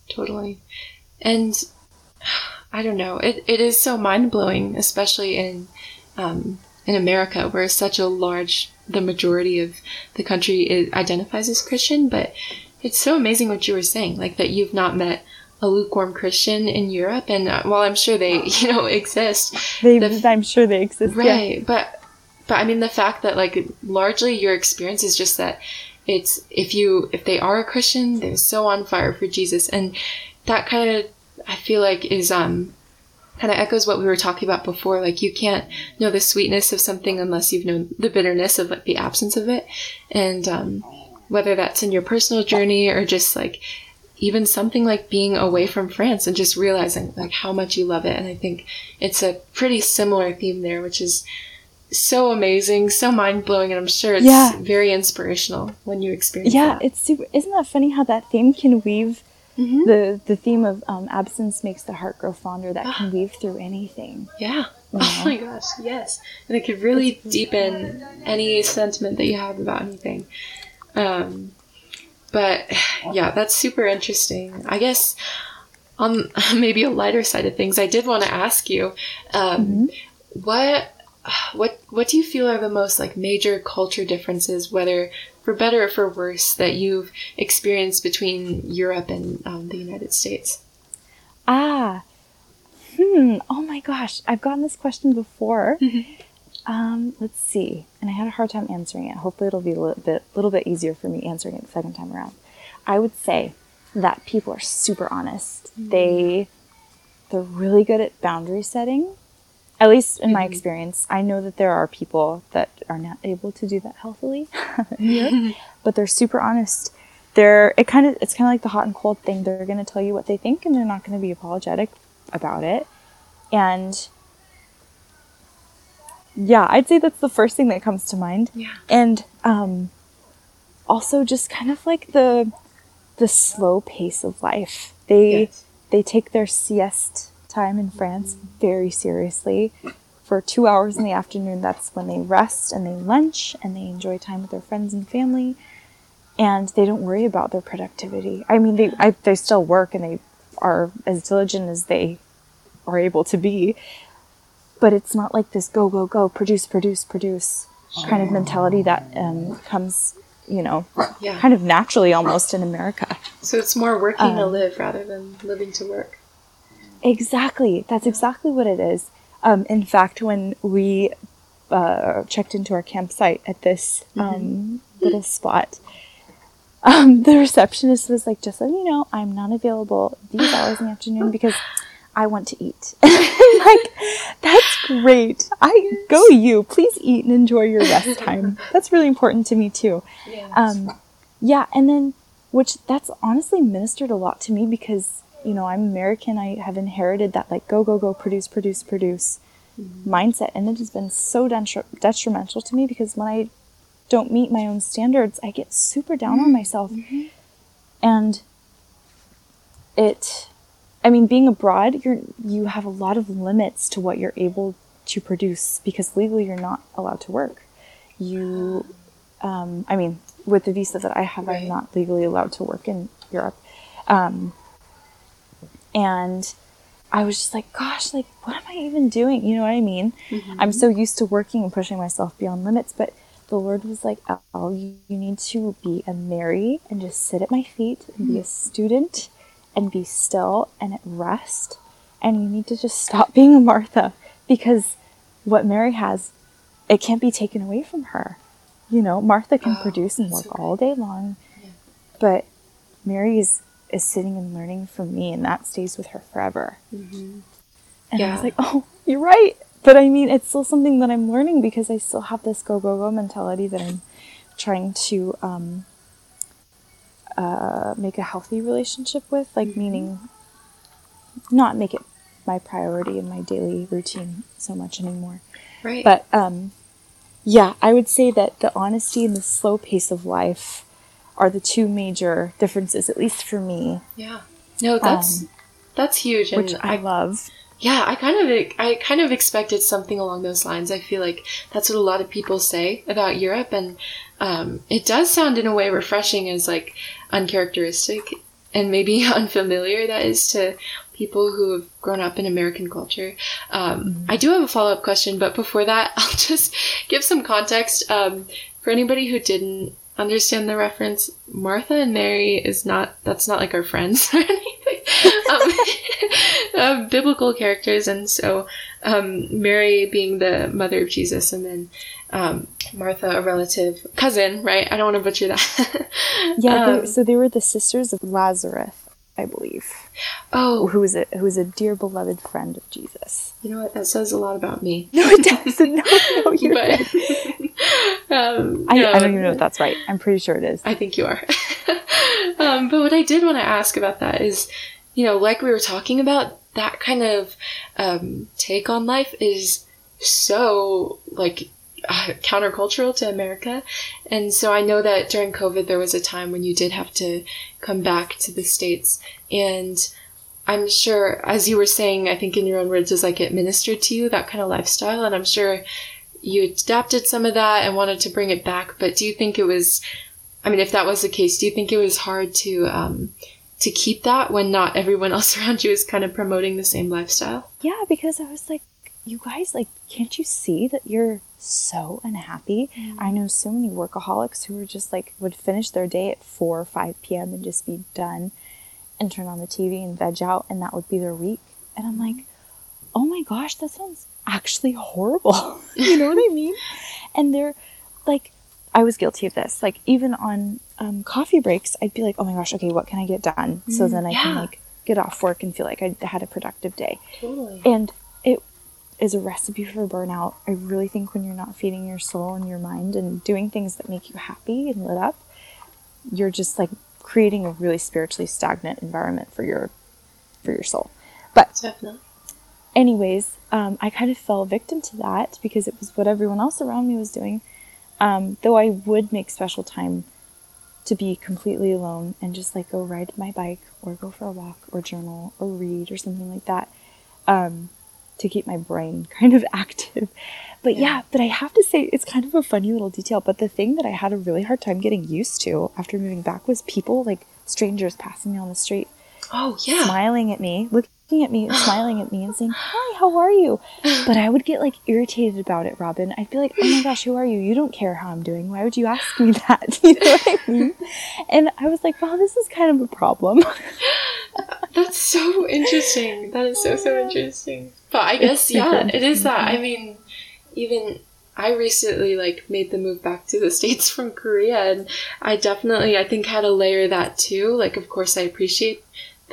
Speaker 1: Totally, and I don't know. It it is so mind blowing, especially in um, in America, where such a large the majority of the country is, identifies as Christian, but it's so amazing what you were saying, like that you've not met a lukewarm Christian in Europe, and uh, while I'm sure they, you know, exist,
Speaker 2: they, the, I'm sure they exist,
Speaker 1: right? Yeah. But, but I mean, the fact that like largely your experience is just that it's if you if they are a Christian, they're so on fire for Jesus, and that kind of I feel like is um kind of echoes what we were talking about before. Like you can't know the sweetness of something unless you've known the bitterness of like the absence of it, and um, whether that's in your personal journey or just like even something like being away from France and just realizing like how much you love it. And I think it's a pretty similar theme there, which is so amazing, so mind blowing, and I'm sure it's yeah. very inspirational when you experience.
Speaker 2: Yeah, that. it's super. Isn't that funny how that theme can weave mm-hmm. the the theme of um, absence makes the heart grow fonder. That can weave through anything.
Speaker 1: Yeah. Oh my gosh, yes, and it could really deepen any sentiment that you have about anything. Um, but yeah, that's super interesting. I guess on maybe a lighter side of things, I did want to ask you um, mm-hmm. what what what do you feel are the most like major culture differences, whether for better or for worse, that you've experienced between Europe and um, the United States?
Speaker 2: Ah, hmm. Oh my gosh, I've gotten this question before. Um, let's see, and I had a hard time answering it. Hopefully, it'll be a little bit, little bit easier for me answering it the second time around. I would say that people are super honest. They they're really good at boundary setting. At least in my experience, I know that there are people that are not able to do that healthily but they're super honest. They're it kind of it's kind of like the hot and cold thing. They're going to tell you what they think, and they're not going to be apologetic about it. And yeah, I'd say that's the first thing that comes to mind.
Speaker 1: Yeah.
Speaker 2: And um, also just kind of like the the slow pace of life. They
Speaker 1: Yes.
Speaker 2: they take their sieste time in France very seriously. For two hours in the afternoon, that's when they rest and they lunch and they enjoy time with their friends and family. And they don't worry about their productivity. I mean, they I, they still work and they are as diligent as they are able to be, but it's not like this go go go produce produce produce kind of mentality that um, comes you know
Speaker 1: Yeah.
Speaker 2: kind of naturally almost in america
Speaker 1: So it's more working to
Speaker 2: Um,
Speaker 1: live rather than living to work.
Speaker 2: exactly that's exactly what it is um, in fact when we uh, checked into our campsite at this um, little spot um, the receptionist was like just so you know i'm not available these hours in the afternoon because i want to eat. Like that's great. I go you. Please eat and enjoy your rest time. That's really important to me too.
Speaker 1: Yeah.
Speaker 2: um, yeah, and then which that's honestly ministered a lot to me because you know I'm American. I have inherited that like go go go produce produce produce mm-hmm. mindset, and it has been so detri- detrimental to me because when I don't meet my own standards, I get super down on mm-hmm. myself, mm-hmm. and it. I mean, being abroad, you're you have a lot of limits to what you're able to produce because legally you're not allowed to work. You um, I mean, with the visa that I have,
Speaker 1: Right.
Speaker 2: I'm not legally allowed to work in Europe. Um, and I was just like, gosh, like, what am I even doing? You know what I mean? I'm so used to working and pushing myself beyond limits, but the Lord was like, oh, you, you need to be a Mary and just sit at my feet and be a student and be still and at rest. And you need to just stop being Martha because what Mary has, it can't be taken away from her. You know, Martha can
Speaker 1: Oh,
Speaker 2: produce and work
Speaker 1: so
Speaker 2: all day long, but Mary is, is sitting and learning from me, and that stays with her forever. And I was like, oh, you're right. But I mean, it's still something that I'm learning because I still have this go, go, go mentality that I'm trying to um, uh, make a healthy relationship with, like, meaning not make it my priority in my daily routine so much anymore.
Speaker 1: Right.
Speaker 2: But um, yeah, I would say that the honesty and the slow pace of life are the two major differences, at least for me,
Speaker 1: yeah. No, that's
Speaker 2: um,
Speaker 1: that's huge, and
Speaker 2: which I love.
Speaker 1: Yeah, I kind of I kind of expected something along those lines. I feel like that's what a lot of people say about Europe, and um, it does sound in a way refreshing as like uncharacteristic and maybe unfamiliar that is to people who have grown up in American culture. Um, I do have a follow up question, but before that, I'll just give some context um, for anybody who didn't understand the reference. Martha and Mary is not that's not like our friends or anything. Um, uh, biblical characters, and so um, Mary being the mother of Jesus, and then um, Martha, a relative cousin, right? I don't want to butcher that.
Speaker 2: Yeah,
Speaker 1: Um,
Speaker 2: they, so they were the sisters of Lazarus, I believe,
Speaker 1: oh,
Speaker 2: who is a who was a dear beloved friend of Jesus.
Speaker 1: you know what? That says a lot about me.
Speaker 2: No, it doesn't. No, no, you're
Speaker 1: But um,
Speaker 2: I,
Speaker 1: no,
Speaker 2: I don't even know if that's right. I'm pretty sure it is.
Speaker 1: I think you are. um, but what I did want to ask about that is, you know, like we were talking about, that kind of um, take on life is so like uh, countercultural to America. And so I know that during COVID there was a time when you did have to come back to the States. And I'm sure, as you were saying, I think in your own words, is like it ministered to you, that kind of lifestyle. And I'm sure you adapted some of that and wanted to bring it back. But do you think it was, I mean, if that was the case, do you think it was hard to, um, to keep that when not everyone else around you is kind of promoting the same lifestyle?
Speaker 2: Yeah, because I was like, you guys, like, can't you see that you're so unhappy? Mm. I know so many workaholics who are just like, would finish their day at 4 or 5 p.m. and just be done and turn on the TV and veg out, and that would be their week. And I'm mm-hmm. like, oh my gosh, that sounds actually horrible. you know what I mean? And they're like, I was guilty of this. Like, even on um, coffee breaks, I'd be like, oh my gosh, okay, what can I get done? So then I can like get off work and feel like I had a productive day.
Speaker 1: Totally.
Speaker 2: And it is a recipe for burnout. I really think when you're not feeding your soul and your mind and doing things that make you happy and lit up, you're just like creating a really spiritually stagnant environment for your for your soul. But
Speaker 1: Definitely.
Speaker 2: anyways, um, I kind of fell victim to that because it was what everyone else around me was doing. Um, though I would make special time to be completely alone and just like go ride my bike or go for a walk or journal or read or something like that um, to keep my brain kind of active. But yeah. but I have to say it's kind of a funny little detail. But the thing that I had a really hard time getting used to after moving back was people like strangers passing me on the street
Speaker 1: Oh yeah.
Speaker 2: smiling at me, looking at me, and smiling at me, and saying, Hi, how are you? But I would get like irritated about it, Robin. I'd be like, Oh my gosh, who are you? You don't care how I'm doing. Why would you ask me that? You know what I mean? And I was like, Wow, this is kind of a problem.
Speaker 1: That's so interesting. That is so so interesting. But I guess yeah, it is that. I mean, even I recently like made the move back to the states from Korea, and I definitely I think had a layer that too. Like, of course, I appreciate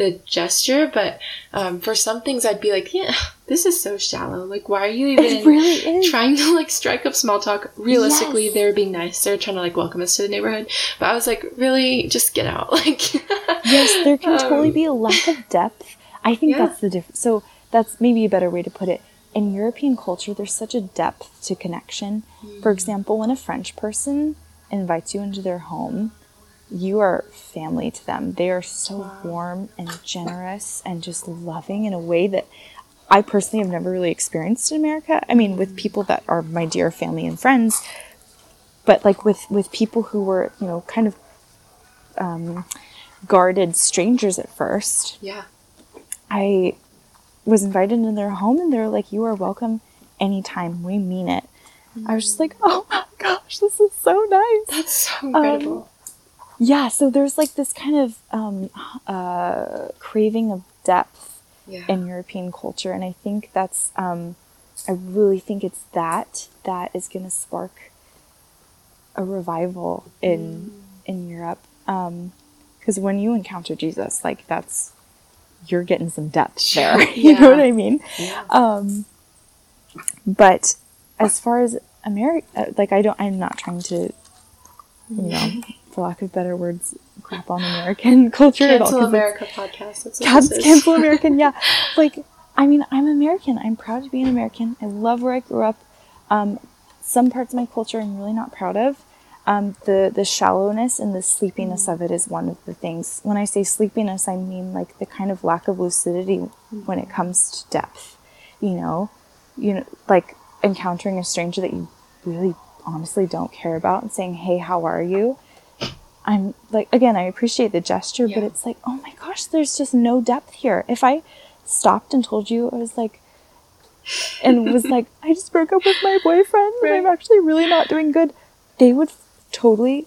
Speaker 1: the gesture, but um, for some things, I'd be like, yeah, this is so shallow. Like, why are you even?
Speaker 2: really
Speaker 1: trying to like strike up small talk. Realistically,
Speaker 2: Yes.
Speaker 1: they're being nice. They're trying to like welcome us to the neighborhood. But I was like, really, just get out. Like,
Speaker 2: yes, there can totally
Speaker 1: um,
Speaker 2: be a lack of depth. I think
Speaker 1: Yeah.
Speaker 2: that's the difference. So that's maybe a better way to put it. In European culture, there's such a depth to connection.
Speaker 1: Mm.
Speaker 2: For example, when a French person invites you into their home, you are family to them. They are so warm and generous and just loving in a way that I personally have never really experienced in America. I mean, with mm. people that are my dear family and friends, but like with with people who were, you know, kind of um, guarded strangers at first.
Speaker 1: yeah,
Speaker 2: I was invited into their home and they're like, You are welcome anytime. We mean it. I was just mm. like, Oh my gosh, this is so nice.
Speaker 1: that's so um, incredible.
Speaker 2: Yeah, so there's like this kind of um, uh, craving of depth
Speaker 1: yeah,
Speaker 2: in European culture. And I think that's, um, I really think it's that that is going to spark a revival in, in Europe. Because when you encounter Jesus, like that's, you're getting some depth there. you know what I mean?
Speaker 1: yeah.
Speaker 2: Um, but as far as America, like I don't, I'm not trying to, you know, for lack of better words, crap on American culture at all.
Speaker 1: Cancel
Speaker 2: 'cause it's-
Speaker 1: America podcast. That's what
Speaker 2: Cancel, American, yeah. Like, I mean, I'm American. I'm proud to be an American. I love where I grew up. Um, some parts of my culture I'm really not proud of. Um, the the shallowness and the sleepiness of it is one of the things. When I say sleepiness, I mean like the kind of lack of lucidity when it comes to depth. You know, you know, like encountering a stranger that you really honestly don't care about and saying, "Hey, how are you?" I'm like, again, I appreciate the gesture, but it's like, oh my gosh, there's just no depth here. If I stopped and told you, I was like, and was like, I just broke up with my boyfriend and I'm actually really not doing good, they would totally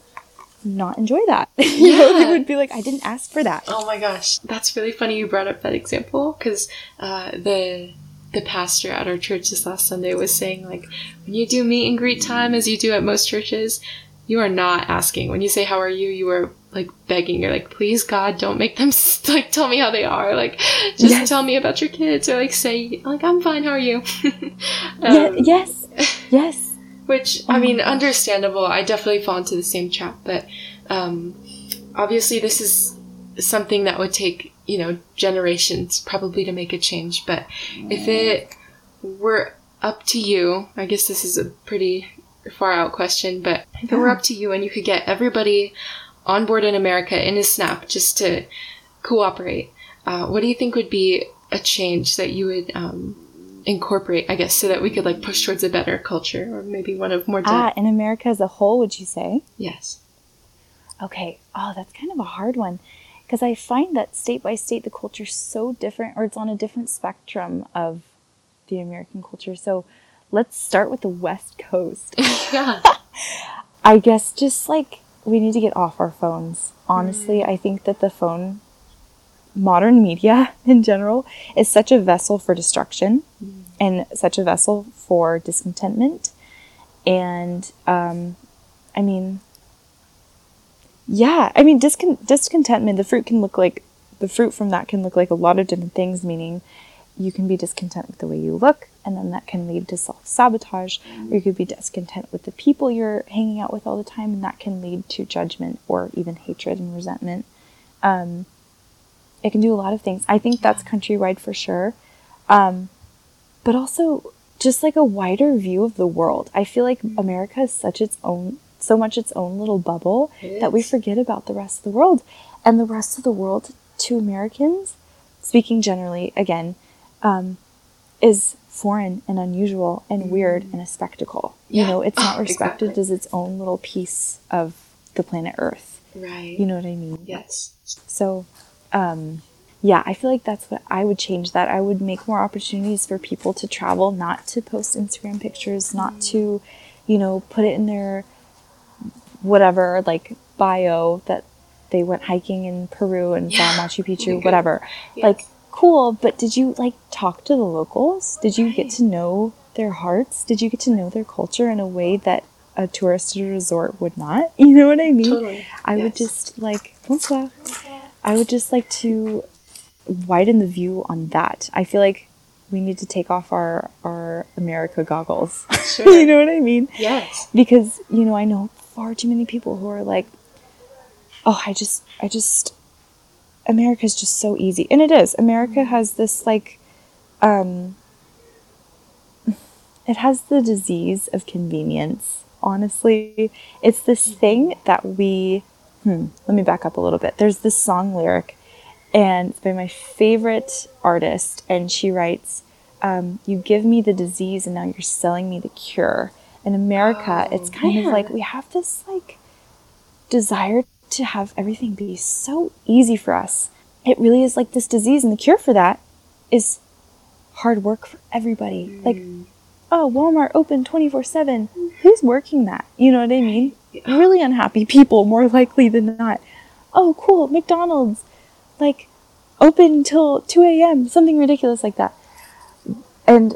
Speaker 2: not enjoy that. you know, they would be like, I didn't ask for that.
Speaker 1: Oh my gosh, that's really funny you brought up that example because uh, the the pastor at our church this last Sunday was saying like when you do meet and greet time as you do at most churches, you are not asking. When you say how are you, you are like begging. You're like, please God, don't make them s- like tell me how they are. Like just
Speaker 2: Yes.
Speaker 1: tell me about your kids or like say like I'm fine. How are you?
Speaker 2: yeah,
Speaker 1: Um,
Speaker 2: yes, yes.
Speaker 1: which
Speaker 2: Oh
Speaker 1: I mean,
Speaker 2: gosh.
Speaker 1: understandable. I definitely fall into the same trap, but um, obviously, this is something that would take you know generations probably to make a change. But if it were up to you, I guess this is a pretty far out question, but if it were up to you and you could get everybody on board in America in a snap just to cooperate, uh, what do you think would be a change that you would um, incorporate, I guess, so that we could like push towards a better culture or maybe one of more?
Speaker 2: Ah, in America as a whole, would you say?
Speaker 1: Yes.
Speaker 2: Okay. Oh, that's kind of a hard one because I find that state by state the culture's so different or it's on a different spectrum of the American culture. So, let's start with the West Coast.
Speaker 1: yeah.
Speaker 2: I guess just like we need to get off our phones. Honestly,
Speaker 1: Mm.
Speaker 2: I think that the phone, modern media in general, is such a vessel for destruction
Speaker 1: Mm.
Speaker 2: and such a vessel for discontentment. And, um, I mean, yeah, I mean, discon- discontentment, the fruit can look like, the fruit from that can look like a lot of different things, meaning you can be discontent with the way you look, and then that can lead to self sabotage, or you could be discontent with the people you're hanging out with all the time, and that can lead to judgment or even hatred and resentment. Um, it can do a lot of things. I think that's countrywide for sure. Um, but also just like a wider view of the world. I feel like America is such its own, so much its own little bubble that we forget about the rest of the world. And the rest of the world to Americans, speaking generally again, um, is foreign and unusual and weird and a spectacle. You know, it's not
Speaker 1: Oh,
Speaker 2: respected
Speaker 1: exactly.
Speaker 2: as its own little piece of the planet Earth.
Speaker 1: Right.
Speaker 2: You know what I mean?
Speaker 1: Yes.
Speaker 2: So, um, yeah, I feel like that's what I would change that. I would make more opportunities for people to travel, not to post Instagram pictures, not to, you know, put it in their whatever, like bio that they went hiking in Peru and
Speaker 1: Yeah.
Speaker 2: saw Machu Picchu, whatever.
Speaker 1: Yes.
Speaker 2: Like, cool, but did you like talk to the locals? Did you get to know their hearts? Did you get to know their culture in a way that a tourist resort would not? You know what I mean?
Speaker 1: Totally.
Speaker 2: I would just like bonsoir. I would just like to widen the view on that. I feel like we need to take off our our America goggles.
Speaker 1: Sure.
Speaker 2: you know what I mean?
Speaker 1: Yes.
Speaker 2: Because you know I know far too many people who are like, oh, I just I just America's just so easy, and it is. America has this like, um, it has the disease of convenience. Honestly, it's this thing that we. Hmm, let me back up a little bit. There's this song lyric, and it's by my favorite artist, and she writes, um, "You give me the disease, and now you're selling me the cure." In America,
Speaker 1: Oh,
Speaker 2: it's kind of like we have this like desire to have everything be so easy for us. It really is like this disease, and the cure for that is hard work for everybody. Like, mm. oh, Walmart open 24 7. Who's working that? You know what I mean? Really unhappy people, more likely than not. Oh, cool, McDonald's, like, open till 2 a.m., something ridiculous like that. And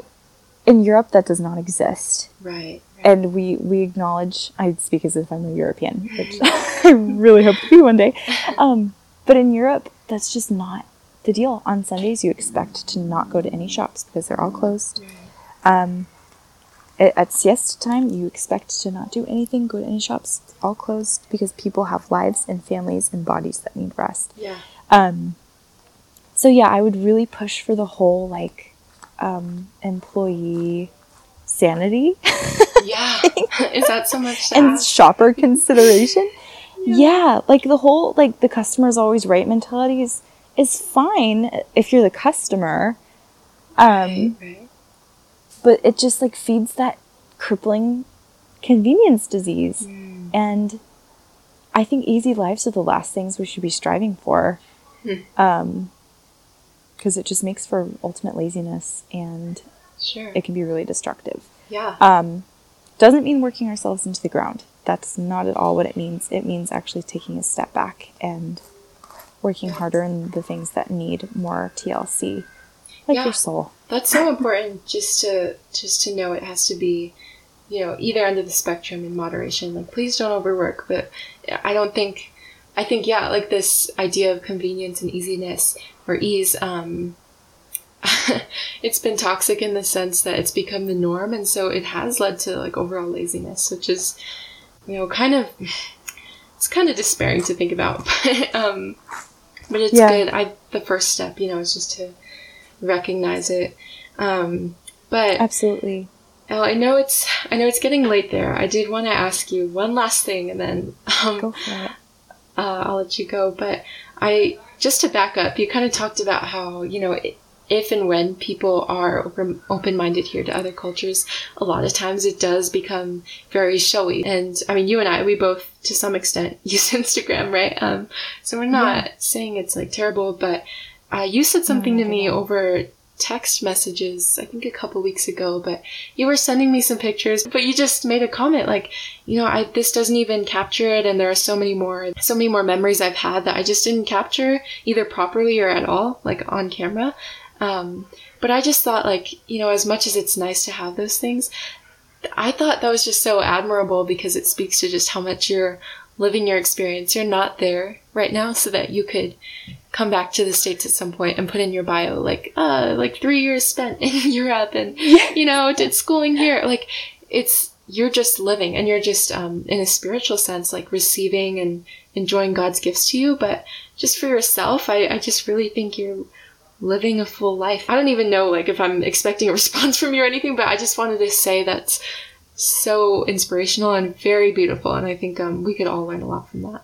Speaker 2: in Europe, that does not exist
Speaker 1: Right.
Speaker 2: And we we acknowledge I speak as if I'm a European, which I really hope to be one day. Um, but in Europe, that's just not the deal. On Sundays, you expect to not go to any shops because they're all closed. Um, at, at siesta time, you expect to not do anything, go to any shops, all closed because people have lives and families and bodies that need rest.
Speaker 1: Yeah.
Speaker 2: Um, so yeah, I would really push for the whole like um, employee sanity.
Speaker 1: Yeah. Is that so much
Speaker 2: and shopper consideration. Yeah. like the whole like the customer's always right mentality is is fine if you're the customer. Um,
Speaker 1: Right, right.
Speaker 2: but it just like feeds that crippling convenience disease.
Speaker 1: Mm.
Speaker 2: And I think easy lives are the last things we should be striving for.
Speaker 1: Hmm.
Speaker 2: Um, because it just makes for ultimate laziness and
Speaker 1: Sure.
Speaker 2: it can be really destructive.
Speaker 1: yeah.
Speaker 2: Um, doesn't mean working ourselves into the ground. That's not at all what it means. It means actually taking a step back and working harder in the things that need more TLC, like
Speaker 1: Yeah.
Speaker 2: your soul.
Speaker 1: That's so important just to just to know it has to be, you know, either end of the spectrum in moderation. Like please don't overwork, but I don't think I think yeah, like this idea of convenience and easiness or ease um it's been toxic in the sense that it's become the norm and so it has led to like overall laziness, which is you know, kind of it's kind of despairing to think about. But um but it's
Speaker 2: Yeah.
Speaker 1: good. I the first step, you know, is just to recognize it. Um, but
Speaker 2: Absolutely.
Speaker 1: oh, I know it's I know it's getting late there. I did want to ask you one last thing, and then um,
Speaker 2: it.
Speaker 1: uh, I'll let you go. But I just to back up, you kind of talked about how you know if and when people are open minded here to other cultures, a lot of times it does become very showy. And I mean, you and I, we both to some extent use Instagram, right? Um, so we're not saying it's like terrible, but uh, you said something to me over text messages, I think a couple weeks ago, but you were sending me some pictures, but you just made a comment like, you know, I, this doesn't even capture it. And there are so many more, so many more memories I've had that I just didn't capture either properly or at all, like on camera. Um, but I just thought like, you know, as much as it's nice to have those things, I thought that was just so admirable because it speaks to just how much you're living your experience. You're not there right now so that you could come back to the states at some point and put in your bio like uh like 3 years spent in Europe and you know did schooling here. Like it's you're just living and you're just um in a spiritual sense like receiving and enjoying God's gifts to you. But just for yourself I I just really think you're living a full life. I don't even know like if I'm expecting a response from you or anything but I just wanted to say that's so inspirational and very beautiful and I think um we could all learn a lot from that.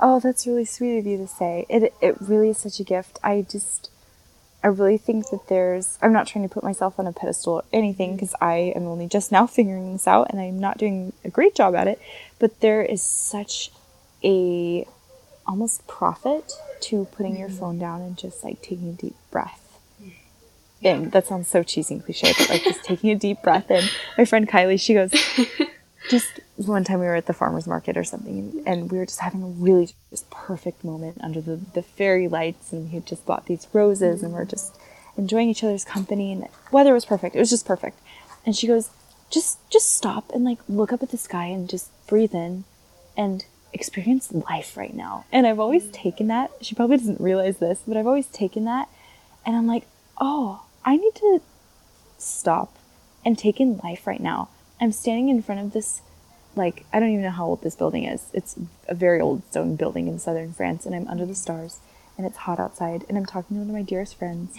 Speaker 2: Oh, that's really sweet of you to say. It it really is such a gift. I just I really think that there's I'm not trying to put myself on a pedestal or anything because I am only just now figuring this out and I'm not doing a great job at it, but there is such a almost profit to putting your mm-hmm. phone down and just like taking a deep breath. And that sounds so cheesy and cliche, but like just taking a deep breath in. My friend Kylie, she goes, just one time we were at the farmer's market or something and we were just having a really just perfect moment under the, the fairy lights and he had just bought these roses and we're just enjoying each other's company and the weather was perfect. It was just perfect. And she goes, just just stop and like look up at the sky and just breathe in and experience life right now. And I've always mm. taken that. She probably doesn't realize this, but I've always taken that and I'm like, "Oh, I need to stop and take in life right now." I'm standing in front of this, like, I don't even know how old this building is. It's a very old stone building in southern France, and I'm under the mm. stars, and it's hot outside, and I'm talking to one of my dearest friends.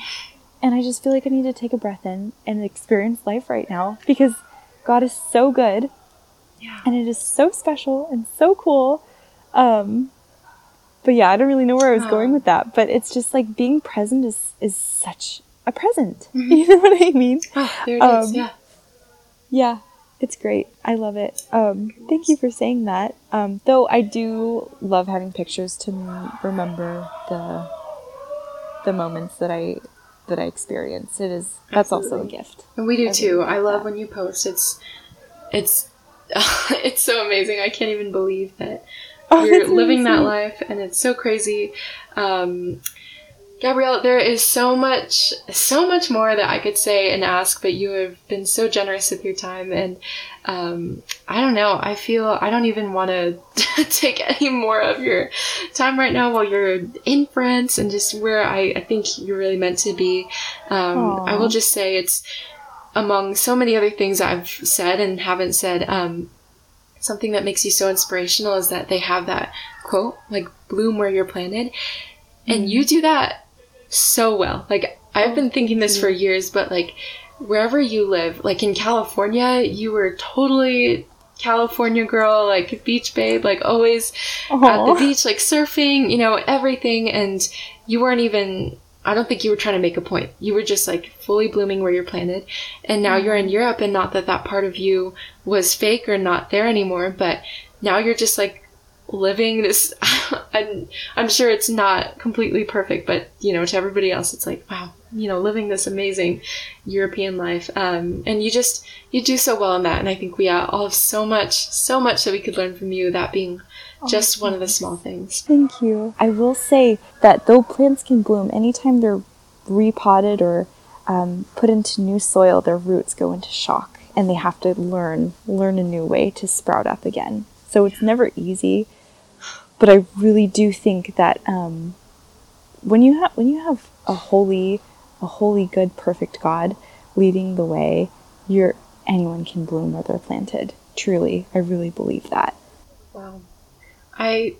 Speaker 2: And I just feel like I need to take a breath in and experience life right now because God is so good.
Speaker 1: Yeah.
Speaker 2: And it is so special and so cool. Um, but yeah, I don't really know where I was going with that. But it's just like being present is, is such a present. You know what I mean?
Speaker 1: Oh, there it is.
Speaker 2: Um,
Speaker 1: Yeah.
Speaker 2: Yeah, it's great. I love it. Um, thank you for saying that. Um, though I do love having pictures to remember the the moments that I that I experience. It is that's also a gift.
Speaker 1: And we do
Speaker 2: I
Speaker 1: too. I
Speaker 2: love
Speaker 1: love
Speaker 2: that.
Speaker 1: when you post. It's it's it's so amazing. I can't even believe that
Speaker 2: Oh,
Speaker 1: you're living that life and it's so crazy. Um Gabrielle, there is so much so much more that I could say and ask, but you have been so generous with your time and um I don't know. I feel I don't even want to take any more of your time right now while you're in France and just where I, I think you're really meant to be. Um, I will just say it's among so many other things I've said and haven't said. Um, something that makes you so inspirational is that they have that quote, like bloom where you're planted. And you do that so well. Like, I've been thinking this for years, but like, wherever you live, like in California, you were totally California girl, like beach babe, like always at the beach, like surfing, you know, everything. And you weren't even, I don't think you were trying to make a point. You were just like fully blooming where you're planted. And now you're in Europe, and not that that part of you was fake or not there anymore, but now you're just like living this. I'm, I'm sure it's not completely perfect, but you know, to everybody else, it's like, wow, you know, living this amazing European life. Um, and you just, you do so well in that. And I think we uh, all have so much, so much that we could learn from you, that being just one of the small things.
Speaker 2: Thank you. I will say that though plants can bloom anytime they're repotted or um, put into new soil, their roots go into shock and they have to learn learn a new way to sprout up again. So it's never easy, but I really do think that um, when you have when you have a holy, a holy, good, perfect God leading the way, you're anyone can bloom where they're planted. Truly, I really believe that.
Speaker 1: Wow. I,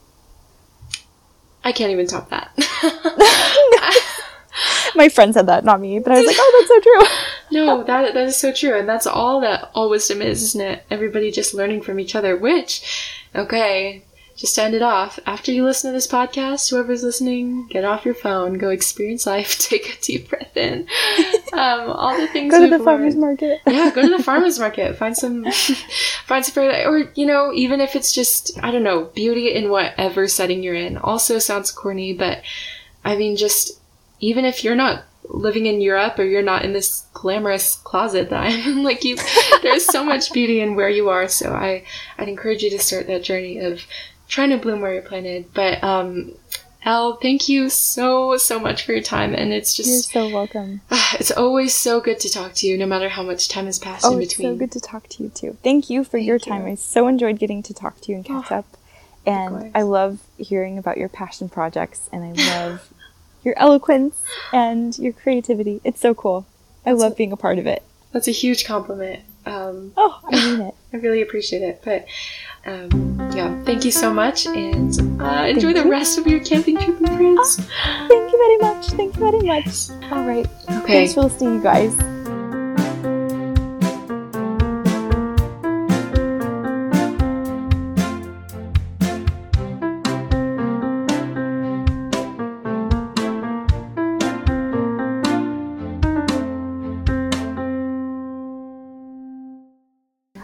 Speaker 1: I can't even top that.
Speaker 2: My friend said that, not me, but I was like, oh, that's so true.
Speaker 1: No, that that is so true, and that's all that all wisdom is, isn't it? Everybody just learning from each other. Which, okay, just to end it off. After you listen to this podcast, whoever's listening, get off your phone, go experience life, take a deep breath in. Um, all the things
Speaker 2: Go to the farmer's market.
Speaker 1: yeah, go to the farmers market. Find some, find some, fairy- or you know, even if it's just I don't know, beauty in whatever setting you're in. Also sounds corny, but I mean, just even if you're not living in Europe or you're not in this glamorous closet that I'm in. like you, there's so much beauty in where you are. So I, I'd encourage you to start that journey of trying to bloom where you're planted. But um, Elle, thank you so so much for your time, and it's just
Speaker 2: you're so welcome.
Speaker 1: It's always so good to talk to you, no matter how much time has passed
Speaker 2: oh,
Speaker 1: in between.
Speaker 2: it's so good to talk to you too. Thank you for
Speaker 1: Thank
Speaker 2: your
Speaker 1: you.
Speaker 2: time. I so enjoyed getting to talk to you and catch
Speaker 1: Oh,
Speaker 2: up, and. I love hearing about your passion projects, and I love your eloquence and your creativity. It's so cool. I love being a part of it.
Speaker 1: That's a huge compliment. Um,
Speaker 2: Oh, I mean it.
Speaker 1: I really appreciate it. But um, yeah, thank you so much, and uh, enjoy
Speaker 2: Thank
Speaker 1: the rest of your camping trip in France.
Speaker 2: Thank you very much. Thank you very much. All right.
Speaker 1: Okay.
Speaker 2: Thanks for listening, you guys.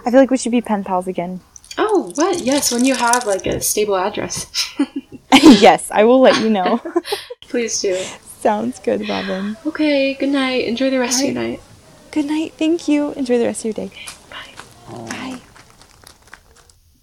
Speaker 2: I feel like we should be pen pals again.
Speaker 1: Oh, what? Yes, when you have like a stable address,
Speaker 2: yes, I will let you know.
Speaker 1: please do.
Speaker 2: Sounds good, Robin.
Speaker 1: Okay. Good night. Enjoy the rest of your night.
Speaker 2: Good night. Thank you. Enjoy the rest of your day. Bye.
Speaker 1: Bye.